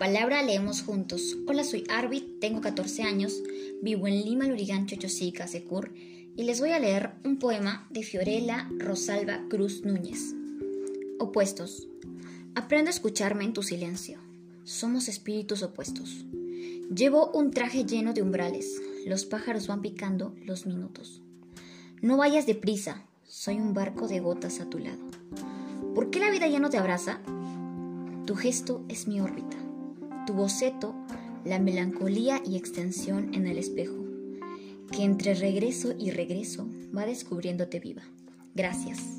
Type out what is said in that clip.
palabra leemos juntos. Hola, soy Arvid, tengo 14 años, vivo en Lima, Lurigan, Chochosica, Secur, y les voy a leer un poema de Fiorella Rosalba Cruz Núñez. Opuestos. Aprende a escucharme en tu silencio. Somos espíritus opuestos. Llevo un traje lleno de umbrales. Los pájaros van picando los minutos. No vayas deprisa. Soy un barco de gotas a tu lado. ¿Por qué la vida ya no te abraza? Tu gesto es mi órbita. Tu boceto, la melancolía y extensión en el espejo, que entre regreso y regreso va descubriéndote viva. Gracias.